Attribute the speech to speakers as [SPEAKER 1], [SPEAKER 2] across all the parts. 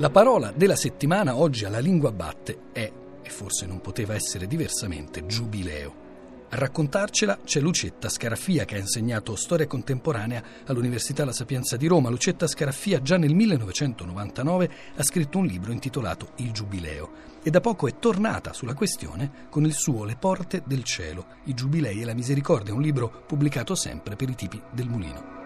[SPEAKER 1] La parola della settimana oggi alla lingua batte è, e forse non poteva essere diversamente, giubileo. A raccontarcela c'è Lucetta Scaraffia che ha insegnato storia contemporanea all'Università La Sapienza di Roma. Lucetta Scaraffia già nel 1999 ha scritto un libro intitolato Il Giubileo e da poco è tornata sulla questione con il suo Le porte del cielo, i giubilei e la misericordia, un libro pubblicato sempre per i tipi del mulino.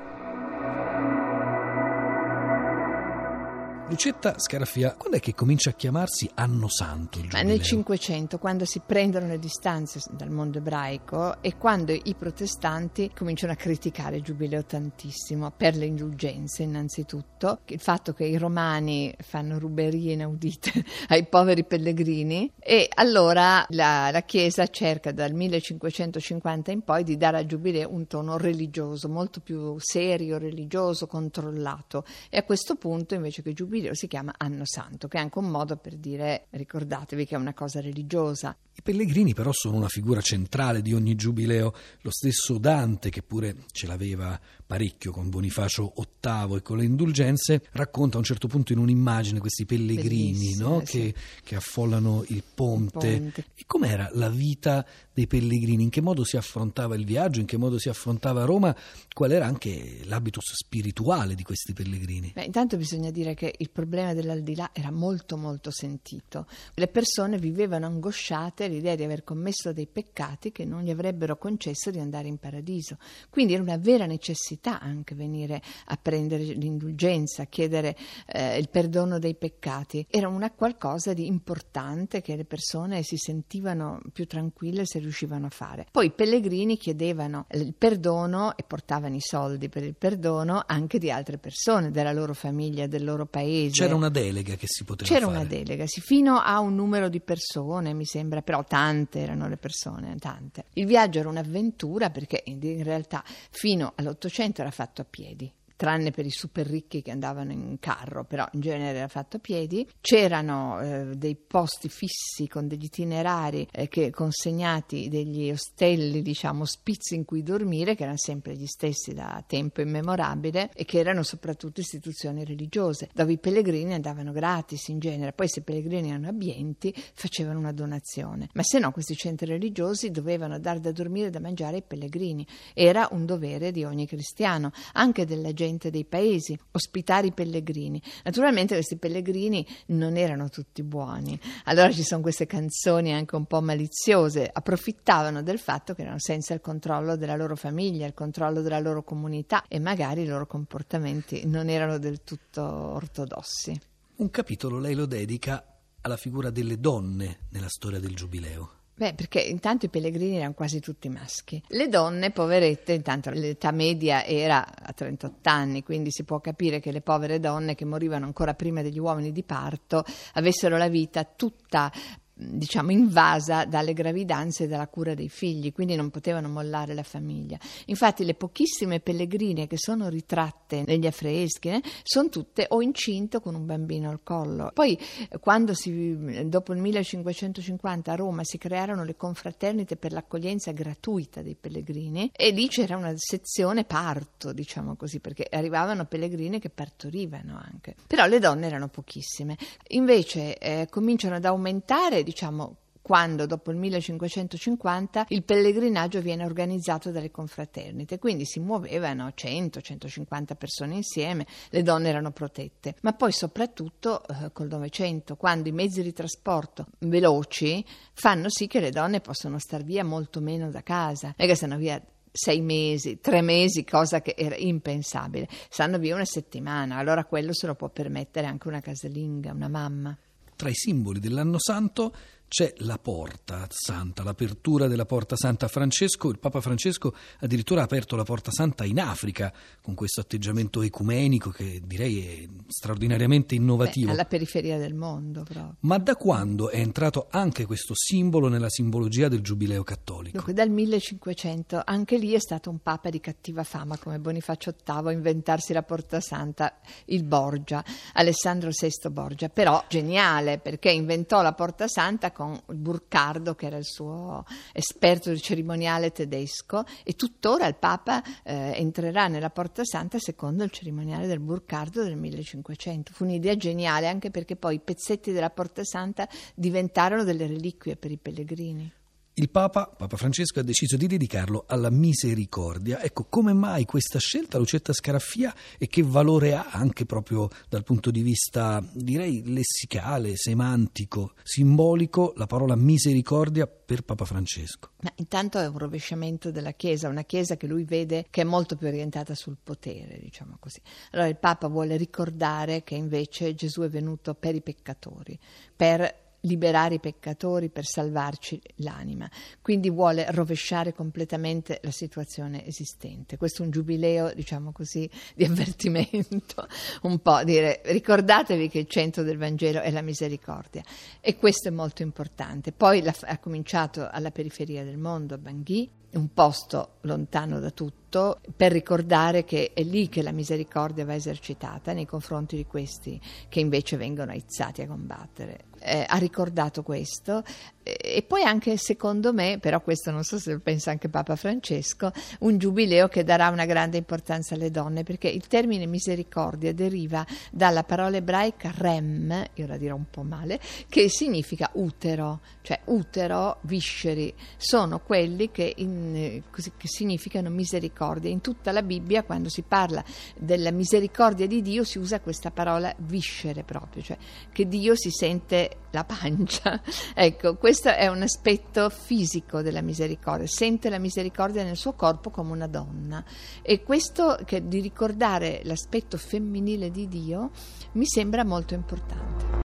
[SPEAKER 1] Lucetta Scaraffia, quando è che comincia a chiamarsi Anno Santo? Il
[SPEAKER 2] Ma nel 500, quando si prendono le distanze dal mondo ebraico e quando i protestanti cominciano a criticare il giubileo tantissimo per le indulgenze innanzitutto, il fatto che i romani fanno ruberie inaudite ai poveri pellegrini e allora la, la Chiesa cerca dal 1550 in poi di dare al giubileo un tono religioso, molto più serio, religioso, controllato e a questo punto invece che il giubileo giubileo si chiama Anno Santo, che è anche un modo per dire ricordatevi che è una cosa religiosa.
[SPEAKER 1] I pellegrini però sono una figura centrale di ogni giubileo, lo stesso Dante, che pure ce l'aveva parecchio con Bonifacio VIII e con le indulgenze, racconta a un certo punto in un'immagine questi pellegrini no?
[SPEAKER 2] sì.
[SPEAKER 1] che, che, affollano il ponte.
[SPEAKER 2] il ponte.
[SPEAKER 1] E com'era la vita dei pellegrini? In che modo si affrontava il viaggio? In che modo si affrontava Roma? Qual era anche l'habitus spirituale di questi pellegrini?
[SPEAKER 2] Beh, intanto bisogna dire che il problema dell'aldilà era molto molto sentito. Le persone vivevano angosciate l'idea di aver commesso dei peccati che non gli avrebbero concesso di andare in paradiso. Quindi era una vera necessità anche venire a prendere l'indulgenza, chiedere eh, il perdono dei peccati. Era una qualcosa di importante che le persone si sentivano più tranquille se riuscivano a fare. Poi i pellegrini chiedevano il perdono e portavano i soldi per il perdono anche di altre persone, della loro famiglia, del loro paese.
[SPEAKER 1] C'era una delega che si poteva
[SPEAKER 2] C'era
[SPEAKER 1] fare.
[SPEAKER 2] una delega, sì, fino a un numero di persone, mi sembra, però tante erano le persone, tante. Il viaggio era un'avventura perché in realtà fino all'Ottocento era fatto a piedi tranne per i super ricchi che andavano in carro, però in genere era fatto a piedi. C'erano eh, dei posti fissi con degli itinerari eh, che, consegnati, degli ostelli, diciamo, spizzi in cui dormire, che erano sempre gli stessi da tempo immemorabile e che erano soprattutto istituzioni religiose, dove i pellegrini andavano gratis in genere. Poi se i pellegrini erano abbienti facevano una donazione, ma se no questi centri religiosi dovevano dar da dormire e da mangiare ai pellegrini. Era un dovere di ogni cristiano, anche della gente gente dei paesi, ospitare i pellegrini. Naturalmente questi pellegrini non erano tutti buoni, allora ci sono queste canzoni anche un po' maliziose, approfittavano del fatto che erano senza il controllo della loro famiglia, il controllo della loro comunità e magari i loro comportamenti non erano del tutto ortodossi.
[SPEAKER 1] Un capitolo lei lo dedica alla figura delle donne nella storia del Giubileo.
[SPEAKER 2] Beh, perché intanto i pellegrini erano quasi tutti maschi. Le donne, poverette, intanto l'età media era a 38 anni, quindi si può capire che le povere donne che morivano ancora prima degli uomini di parto avessero la vita tutta diciamo invasa dalle gravidanze e dalla cura dei figli, quindi non potevano mollare la famiglia. Infatti le pochissime pellegrine che sono ritratte negli affreschi eh, sono tutte o incinte con un bambino al collo. Poi quando si, dopo il 1550 a Roma si crearono le confraternite per l'accoglienza gratuita dei pellegrini e lì c'era una sezione parto, diciamo così, perché arrivavano pellegrini che partorivano anche. Però le donne erano pochissime. Invece eh, cominciano ad aumentare diciamo, quando dopo il 1550 il pellegrinaggio viene organizzato dalle confraternite, quindi si muovevano 100-150 persone insieme, le donne erano protette, ma poi soprattutto eh, col Novecento, quando i mezzi di trasporto veloci fanno sì che le donne possano star via molto meno da casa, non che stanno via sei mesi, tre mesi, cosa che era impensabile, stanno via una settimana, allora quello se lo può permettere anche una casalinga, una mamma.
[SPEAKER 1] Tra i simboli dell'anno santo c'è la porta santa, l'apertura della porta santa. Francesco, il Papa Francesco addirittura ha aperto la porta santa in Africa con questo atteggiamento ecumenico che direi è straordinariamente innovativo.
[SPEAKER 2] Beh, alla periferia del mondo proprio.
[SPEAKER 1] Ma da quando è entrato anche questo simbolo nella simbologia del giubileo cattolico?
[SPEAKER 2] Dunque, dal 1500, anche lì è stato un papa di cattiva fama come Bonifacio VIII a inventarsi la porta santa, il Borgia, Alessandro VI Borgia, però geniale perché inventò la porta santa con con Burcardo, che era il suo esperto cerimoniale tedesco, e tuttora il Papa eh, entrerà nella Porta Santa secondo il cerimoniale del Burcardo del 1500. Fu un'idea geniale anche perché poi i pezzetti della Porta Santa diventarono delle reliquie per i pellegrini.
[SPEAKER 1] Il Papa, Papa Francesco, ha deciso di dedicarlo alla misericordia. Ecco, come mai questa scelta, Lucetta Scaraffia, e che valore ha anche proprio dal punto di vista, direi, lessicale, semantico, simbolico, la parola misericordia per Papa Francesco?
[SPEAKER 2] Ma intanto è un rovesciamento della Chiesa, una Chiesa che lui vede che è molto più orientata sul potere, diciamo così. Allora il Papa vuole ricordare che invece Gesù è venuto per i peccatori, per liberare i peccatori per salvarci l'anima. Quindi vuole rovesciare completamente la situazione esistente. Questo è un giubileo, diciamo così, di avvertimento, un po' dire ricordatevi che il centro del Vangelo è la misericordia e questo è molto importante. Poi ha cominciato alla periferia del mondo, a Bangui, un posto lontano da tutto, per ricordare che è lì che la misericordia va esercitata nei confronti di questi che invece vengono aizzati a combattere. Eh, ha ricordato questo e poi anche secondo me, però questo non so se lo pensa anche Papa Francesco, un giubileo che darà una grande importanza alle donne, perché il termine misericordia deriva dalla parola ebraica rem, io la dirò un po' male, che significa utero, cioè utero, visceri, sono quelli che, in, che significano misericordia. In tutta la Bibbia quando si parla della misericordia di Dio si usa questa parola viscere proprio, cioè che Dio si sente la pancia. ecco, questo è un aspetto fisico della misericordia, sente la misericordia nel suo corpo come una donna e questo che, di ricordare l'aspetto femminile di Dio mi sembra molto importante.